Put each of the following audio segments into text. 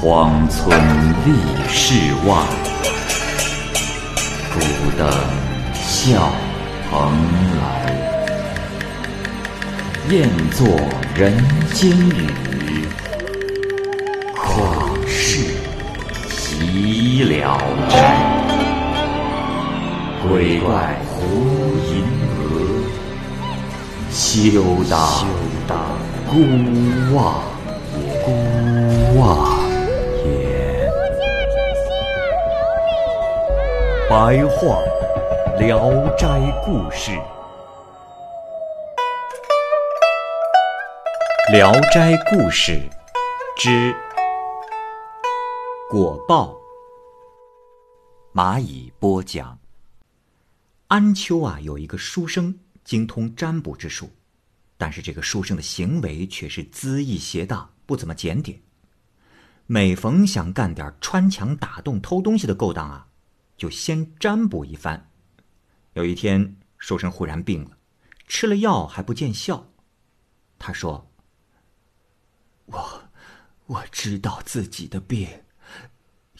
荒村立世外，孤灯笑蓬莱。雁作人间雨，旷世喜了斋。鬼怪胡银娥，休当孤望。孤望白话《聊斋故事》，《聊斋故事》之果报。蚂蚁播讲。安丘啊，有一个书生精通占卜之术，但是这个书生的行为却是恣意邪荡，不怎么检点。每逢想干点穿墙打洞、偷东西的勾当啊，就先占卜一番。有一天，书生忽然病了，吃了药还不见效。他说：“我我知道自己的病，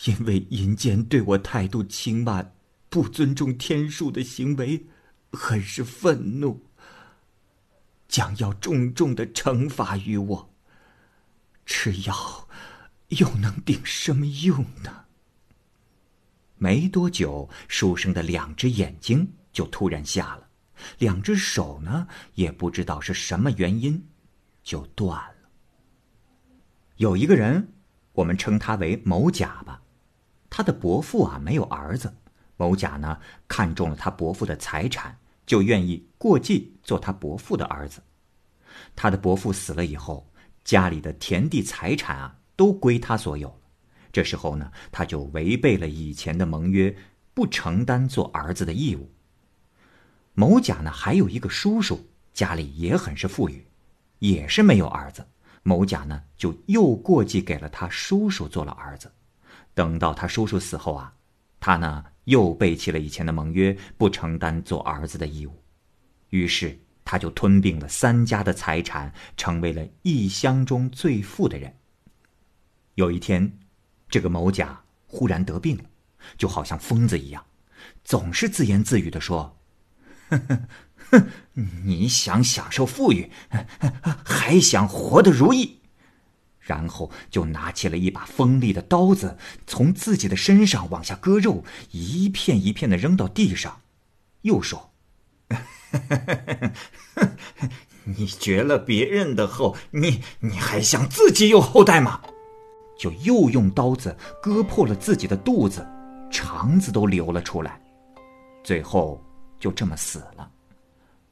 因为阴间对我态度轻慢。”不尊重天数的行为，很是愤怒，将要重重的惩罚于我。吃药又能顶什么用呢？没多久，书生的两只眼睛就突然瞎了，两只手呢，也不知道是什么原因，就断了。有一个人，我们称他为某甲吧，他的伯父啊，没有儿子。某甲呢看中了他伯父的财产，就愿意过继做他伯父的儿子。他的伯父死了以后，家里的田地财产啊都归他所有。这时候呢，他就违背了以前的盟约，不承担做儿子的义务。某甲呢还有一个叔叔，家里也很是富裕，也是没有儿子。某甲呢就又过继给了他叔叔做了儿子。等到他叔叔死后啊，他呢。又背弃了以前的盟约，不承担做儿子的义务，于是他就吞并了三家的财产，成为了异乡中最富的人。有一天，这个某甲忽然得病了，就好像疯子一样，总是自言自语的说：“哼哼哼，你想享受富裕，还想活得如意。”然后就拿起了一把锋利的刀子，从自己的身上往下割肉，一片一片的扔到地上，又说：“你绝了别人的后，你你还想自己有后代吗？”就又用刀子割破了自己的肚子，肠子都流了出来，最后就这么死了。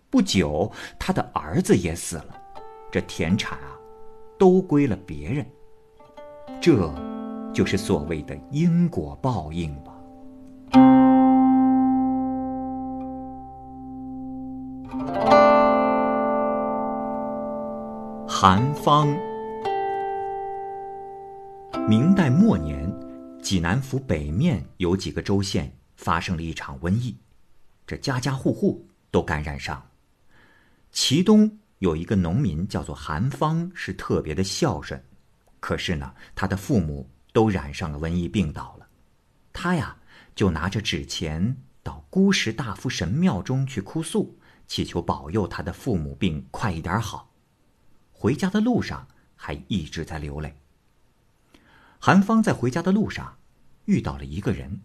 不久，他的儿子也死了，这田产啊。都归了别人，这就是所谓的因果报应吧。韩方，明代末年，济南府北面有几个州县发生了一场瘟疫，这家家户户都感染上，其东。有一个农民叫做韩方，是特别的孝顺，可是呢，他的父母都染上了瘟疫，病倒了。他呀，就拿着纸钱到孤石大夫神庙中去哭诉，祈求保佑他的父母病快一点好。回家的路上还一直在流泪。韩方在回家的路上遇到了一个人，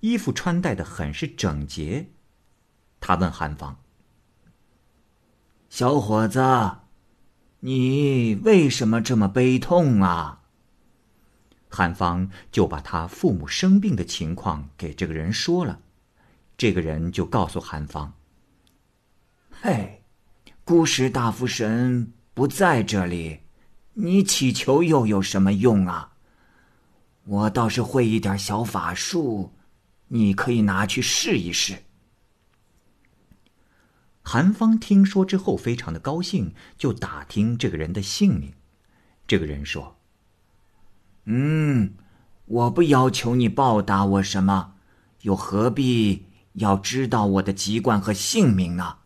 衣服穿戴的很是整洁。他问韩方。小伙子，你为什么这么悲痛啊？韩方就把他父母生病的情况给这个人说了，这个人就告诉韩方：“嘿，孤石大夫神不在这里，你祈求又有什么用啊？我倒是会一点小法术，你可以拿去试一试。”韩方听说之后，非常的高兴，就打听这个人的姓名。这个人说：“嗯，我不要求你报答我什么，又何必要知道我的籍贯和姓名呢？”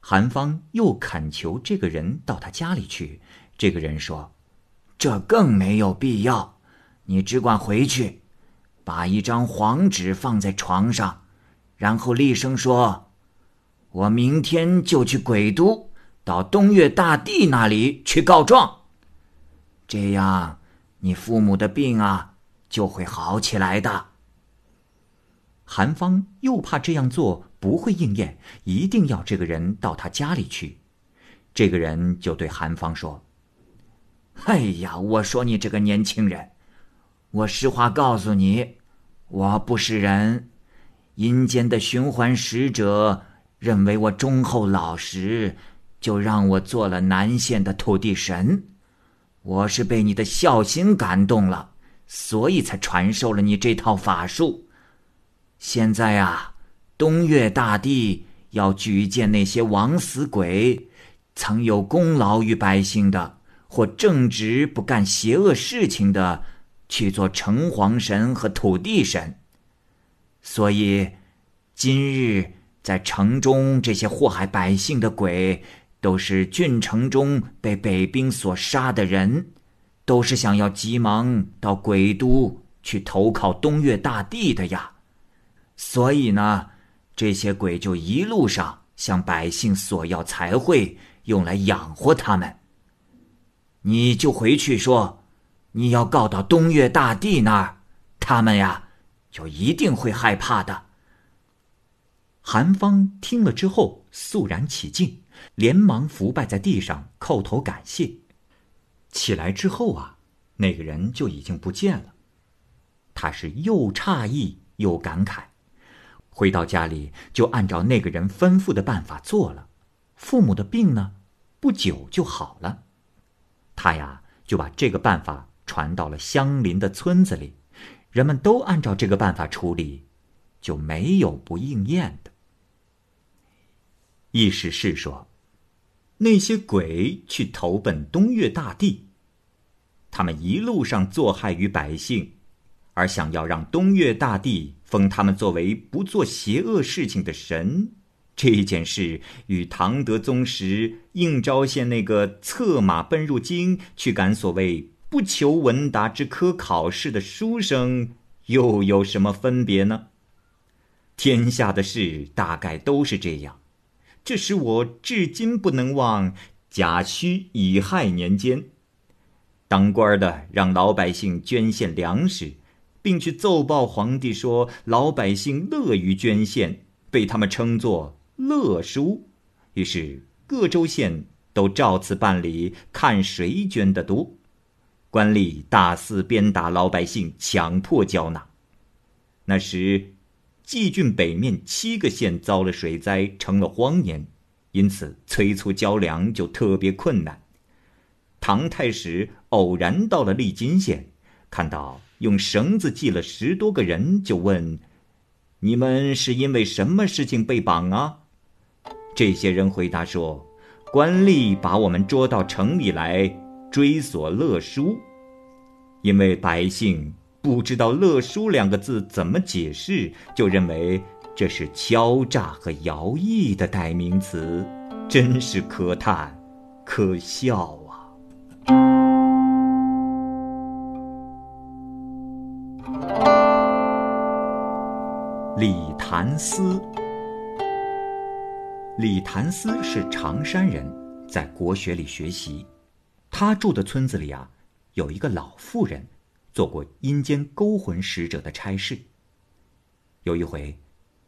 韩方又恳求这个人到他家里去。这个人说：“这更没有必要，你只管回去，把一张黄纸放在床上，然后厉声说：‘我明天就去鬼都，到东岳大帝那里去告状。’这样，你父母的病啊就会好起来的。”韩方又怕这样做不会应验，一定要这个人到他家里去。这个人就对韩方说：“哎呀，我说你这个年轻人，我实话告诉你，我不是人。阴间的循环使者认为我忠厚老实，就让我做了南县的土地神。我是被你的孝心感动了，所以才传授了你这套法术。”现在啊，东岳大帝要举荐那些枉死鬼，曾有功劳于百姓的，或正直不干邪恶事情的，去做城隍神和土地神。所以，今日在城中这些祸害百姓的鬼，都是郡城中被北兵所杀的人，都是想要急忙到鬼都去投靠东岳大帝的呀。所以呢，这些鬼就一路上向百姓索要财会，用来养活他们。你就回去说，你要告到东岳大帝那儿，他们呀，就一定会害怕的。韩方听了之后肃然起敬，连忙伏拜在地上叩头感谢。起来之后啊，那个人就已经不见了。他是又诧异又感慨。回到家里，就按照那个人吩咐的办法做了。父母的病呢，不久就好了。他呀，就把这个办法传到了相邻的村子里，人们都按照这个办法处理，就没有不应验的。意思是说，那些鬼去投奔东岳大帝，他们一路上作害于百姓。而想要让东岳大帝封他们作为不做邪恶事情的神，这件事与唐德宗时应昭县那个策马奔入京去赶所谓不求闻达之科考试的书生又有什么分别呢？天下的事大概都是这样，这使我至今不能忘甲戌乙亥年间，当官的让老百姓捐献粮食。并去奏报皇帝说，老百姓乐于捐献，被他们称作乐书。于是各州县都照此办理，看谁捐得多。官吏大肆鞭打老百姓，强迫交纳。那时，济郡北面七个县遭了水灾，成了荒年，因此催促交粮就特别困难。唐太史偶然到了利津县，看到。用绳子系了十多个人，就问：“你们是因为什么事情被绑啊？”这些人回答说：“官吏把我们捉到城里来追索勒书，因为百姓不知道‘乐书’两个字怎么解释，就认为这是敲诈和徭役的代名词，真是可叹，可笑啊。”李谭思，李谭思是常山人，在国学里学习。他住的村子里啊，有一个老妇人，做过阴间勾魂使者的差事。有一回，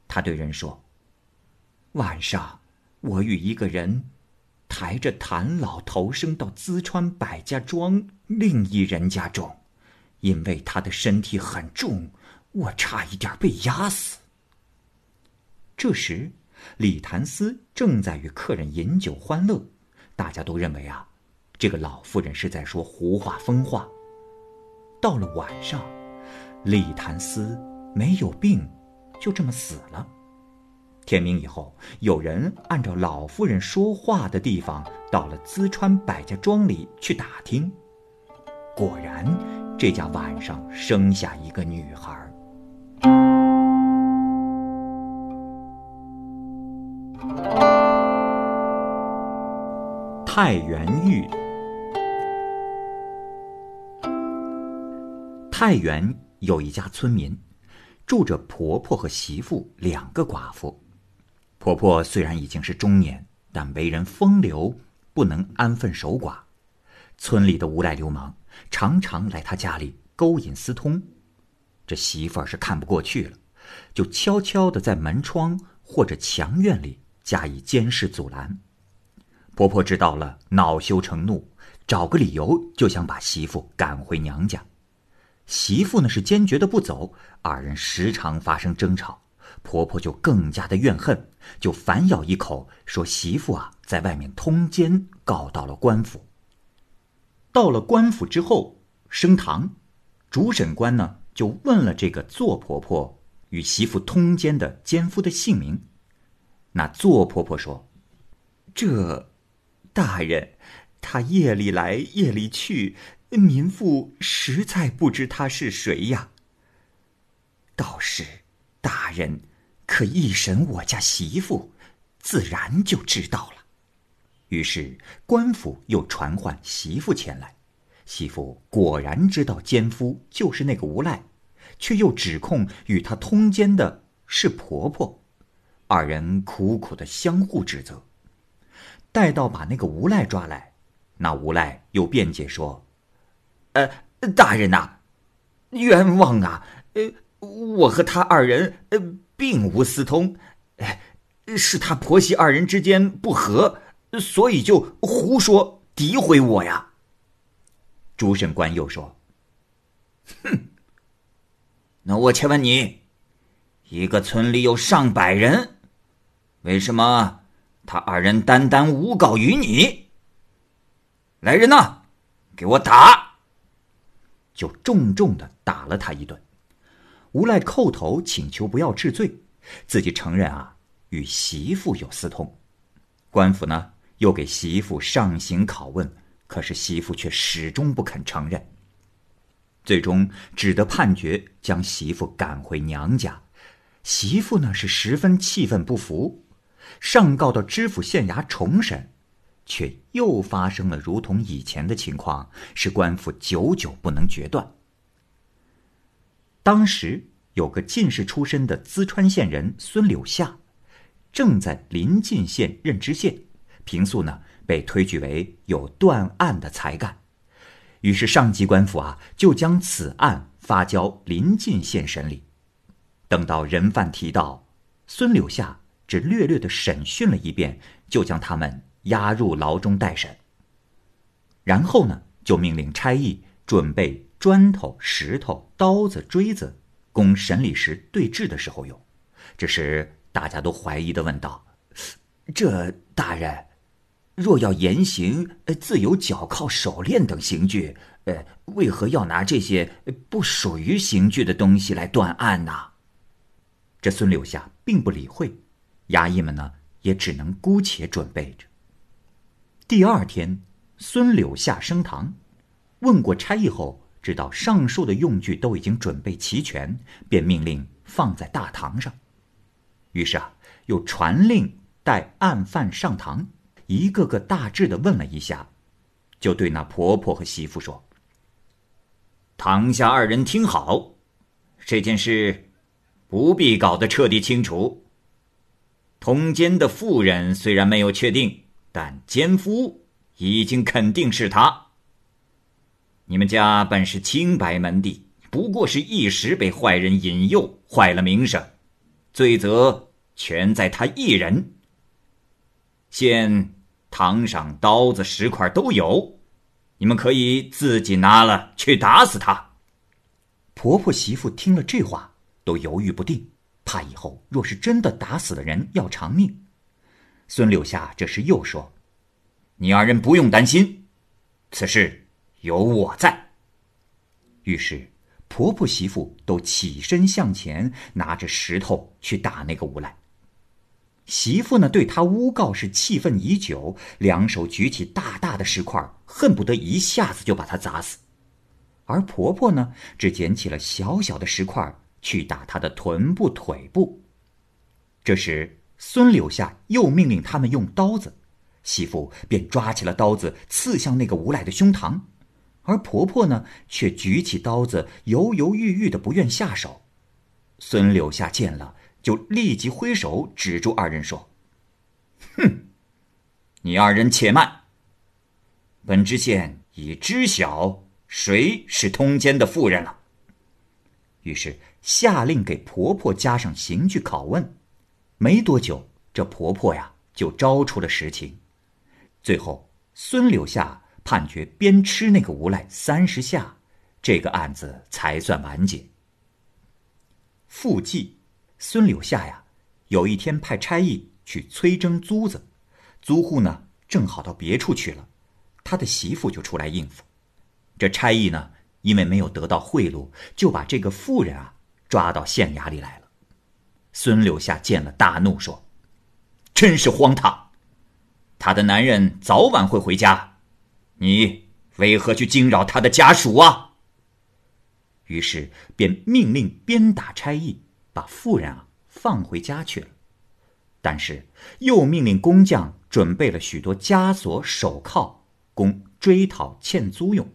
他对人说：“晚上，我与一个人抬着谭老头生到淄川百家庄另一人家中，因为他的身体很重。”我差一点被压死。这时，李谭思正在与客人饮酒欢乐，大家都认为啊，这个老妇人是在说胡话疯话。到了晚上，李谭思没有病，就这么死了。天明以后，有人按照老妇人说话的地方，到了淄川百家庄里去打听，果然，这家晚上生下一个女孩。太原玉，太原有一家村民，住着婆婆和媳妇两个寡妇。婆婆虽然已经是中年，但为人风流，不能安分守寡。村里的无赖流氓常常来她家里勾引私通，这媳妇儿是看不过去了，就悄悄的在门窗或者墙院里加以监视阻拦。婆婆知道了，恼羞成怒，找个理由就想把媳妇赶回娘家。媳妇呢是坚决的不走，二人时常发生争吵，婆婆就更加的怨恨，就反咬一口说：“媳妇啊，在外面通奸，告到了官府。”到了官府之后，升堂，主审官呢就问了这个做婆婆与媳妇通奸的奸夫的姓名。那做婆婆说：“这。”大人，他夜里来夜里去，民妇实在不知他是谁呀。倒是大人可一审我家媳妇，自然就知道了。于是官府又传唤媳妇前来，媳妇果然知道奸夫就是那个无赖，却又指控与他通奸的是婆婆，二人苦苦的相互指责。待到把那个无赖抓来，那无赖又辩解说：“呃，大人呐，冤枉啊！呃，我和他二人呃并无私通，是他婆媳二人之间不和，所以就胡说诋毁我呀。”主审官又说：“哼，那我且问你，一个村里有上百人，为什么？”他二人单单诬告于你，来人呐，给我打！就重重的打了他一顿。无赖叩头请求不要治罪，自己承认啊与媳妇有私通。官府呢又给媳妇上刑拷问，可是媳妇却始终不肯承认。最终只得判决将媳妇赶回娘家。媳妇呢是十分气愤不服。上告到知府县衙重审，却又发生了如同以前的情况，使官府久久不能决断。当时有个进士出身的淄川县人孙柳下，正在临晋县任知县，平素呢被推举为有断案的才干，于是上级官府啊就将此案发交临晋县审理。等到人犯提到，孙柳下。只略略的审讯了一遍，就将他们押入牢中待审。然后呢，就命令差役准备砖头、石头、刀子、锥子，供审理时对质的时候用。这时，大家都怀疑的问道：“这大人，若要严刑，自有脚铐、手链等刑具，呃，为何要拿这些不属于刑具的东西来断案呢？”这孙柳下并不理会。衙役们呢，也只能姑且准备着。第二天，孙柳下升堂，问过差役后，知道上述的用具都已经准备齐全，便命令放在大堂上。于是啊，又传令带案犯上堂，一个个大致的问了一下，就对那婆婆和媳妇说：“堂下二人听好，这件事不必搞得彻底清楚。”通奸的妇人虽然没有确定，但奸夫已经肯定是他。你们家本是清白门第，不过是一时被坏人引诱，坏了名声，罪责全在他一人。现堂上刀子、石块都有，你们可以自己拿了去打死他。婆婆媳妇听了这话，都犹豫不定。怕以后若是真的打死了人要偿命，孙柳下这时又说：“你二人不用担心，此事有我在。”于是婆婆媳妇都起身向前，拿着石头去打那个无赖。媳妇呢，对他诬告是气愤已久，两手举起大大的石块，恨不得一下子就把他砸死；而婆婆呢，只捡起了小小的石块。去打他的臀部、腿部。这时，孙柳下又命令他们用刀子，媳妇便抓起了刀子，刺向那个无赖的胸膛。而婆婆呢，却举起刀子，犹犹豫豫的不愿下手。孙柳下见了，就立即挥手指住二人说：“哼，你二人且慢。本知县已知晓谁是通奸的妇人了。”于是下令给婆婆加上刑具拷问。没多久，这婆婆呀就招出了实情。最后，孙柳下。判决鞭笞那个无赖三十下，这个案子才算完结。附记，孙柳下呀，有一天派差役去催征租子，租户呢正好到别处去了，他的媳妇就出来应付。这差役呢，因为没有得到贿赂，就把这个妇人啊抓到县衙里来。孙柳下见了，大怒说：“真是荒唐！他的男人早晚会回家。”你为何去惊扰他的家属啊？于是便命令鞭打差役，把妇人啊放回家去了。但是又命令工匠准备了许多枷锁、手铐，供追讨欠租用。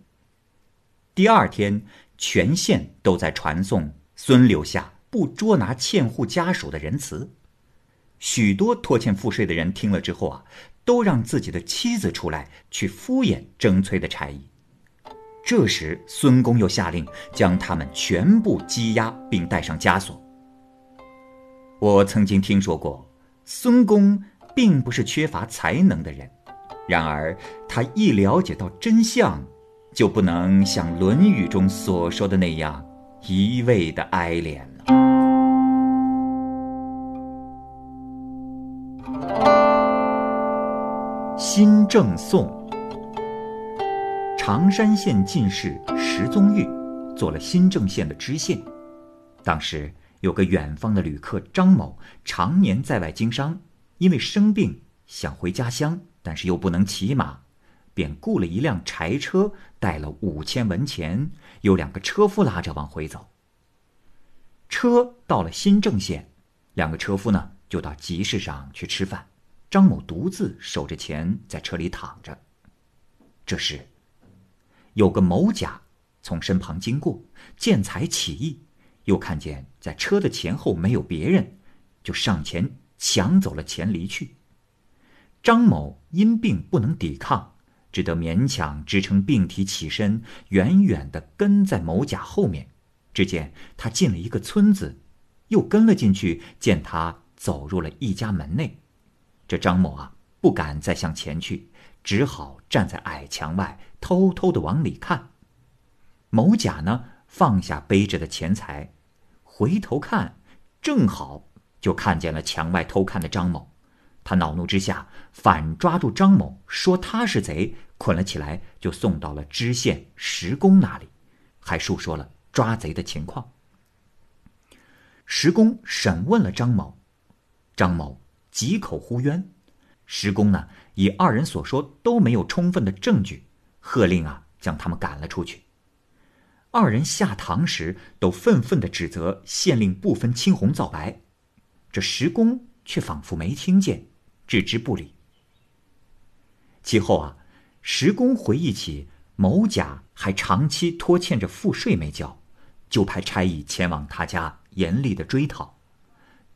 第二天，全县都在传颂孙柳下不捉拿欠户家属的仁慈。许多拖欠赋税的人听了之后啊。都让自己的妻子出来去敷衍征催的差役。这时，孙公又下令将他们全部羁押，并带上枷锁。我曾经听说过，孙公并不是缺乏才能的人，然而他一了解到真相，就不能像《论语》中所说的那样一味的哀怜新政颂。常山县进士石宗玉做了新郑县的知县。当时有个远方的旅客张某，常年在外经商，因为生病想回家乡，但是又不能骑马，便雇了一辆柴车，带了五千文钱，有两个车夫拉着往回走。车到了新郑县，两个车夫呢就到集市上去吃饭。张某独自守着钱在车里躺着。这时，有个某甲从身旁经过，见财起意，又看见在车的前后没有别人，就上前抢走了钱离去。张某因病不能抵抗，只得勉强支撑病体起身，远远的跟在某甲后面。只见他进了一个村子，又跟了进去，见他走入了一家门内。这张某啊，不敢再向前去，只好站在矮墙外，偷偷的往里看。某甲呢，放下背着的钱财，回头看，正好就看见了墙外偷看的张某。他恼怒之下，反抓住张某，说他是贼，捆了起来，就送到了知县石公那里，还述说了抓贼的情况。石公审问了张某，张某。几口呼冤，石公呢以二人所说都没有充分的证据，喝令啊将他们赶了出去。二人下堂时都愤愤的指责县令不分青红皂白，这石公却仿佛没听见，置之不理。其后啊，石公回忆起某甲还长期拖欠着赋税没交，就派差役前往他家严厉的追讨。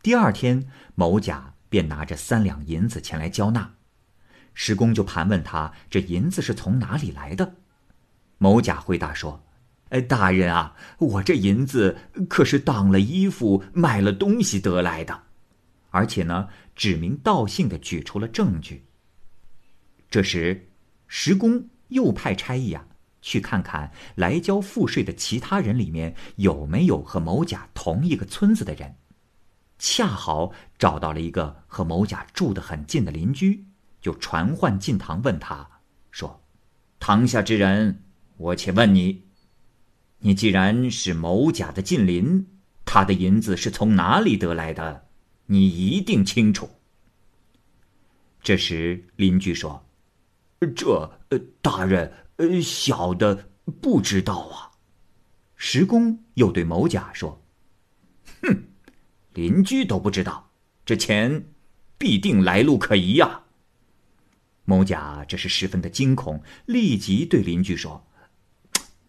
第二天，某甲。便拿着三两银子前来交纳，石公就盘问他这银子是从哪里来的。某甲回答说：“哎，大人啊，我这银子可是当了衣服、卖了东西得来的，而且呢，指名道姓的举出了证据。”这时，石公又派差役啊去看看来交赋税的其他人里面有没有和某甲同一个村子的人。恰好找到了一个和某甲住得很近的邻居，就传唤进堂问他，说：“堂下之人，我且问你，你既然是某甲的近邻，他的银子是从哪里得来的？你一定清楚。”这时邻居说：“这呃大人，呃，小的不知道啊。”石公又对某甲说：“哼。”邻居都不知道，这钱必定来路可疑呀。某甲这是十分的惊恐，立即对邻居说：“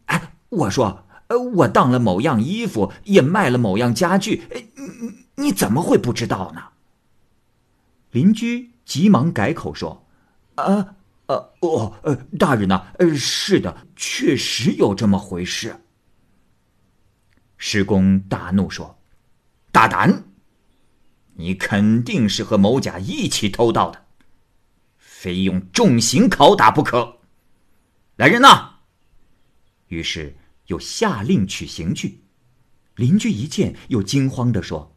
哎我说，呃，我当了某样衣服，也卖了某样家具，你你怎么会不知道呢？邻居急忙改口说：“啊，呃，哦，呃，大人呐，呃，是的，确实有这么回事。”施公大怒说：“大胆！你肯定是和某甲一起偷盗的，非用重刑拷打不可。来人呐！”于是又下令取刑具。邻居一见，又惊慌的说。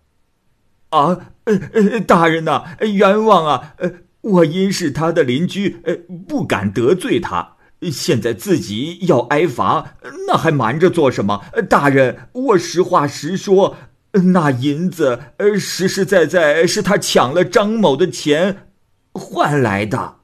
啊，呃呃，大人呐，冤枉啊！呃，我因是他的邻居，呃，不敢得罪他，现在自己要挨罚，那还瞒着做什么？大人，我实话实说，那银子，呃，实实在在是他抢了张某的钱换来的。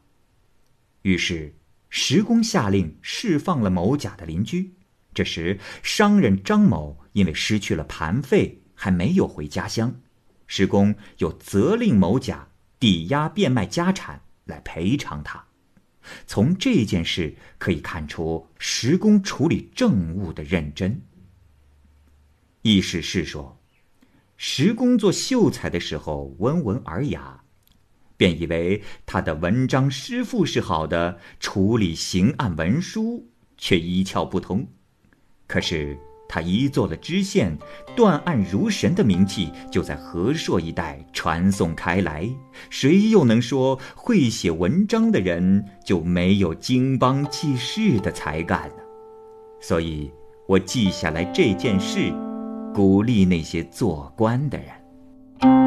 于是，石公下令释放了某甲的邻居。这时，商人张某因为失去了盘费，还没有回家乡。石公又责令某甲抵押变卖家产来赔偿他。从这件事可以看出石公处理政务的认真。意思是说，石公做秀才的时候温文尔雅，便以为他的文章诗赋是好的，处理刑案文书却一窍不通。可是。他一做了知县，断案如神的名气就在和硕一带传颂开来。谁又能说会写文章的人就没有经邦济世的才干呢？所以，我记下来这件事，鼓励那些做官的人。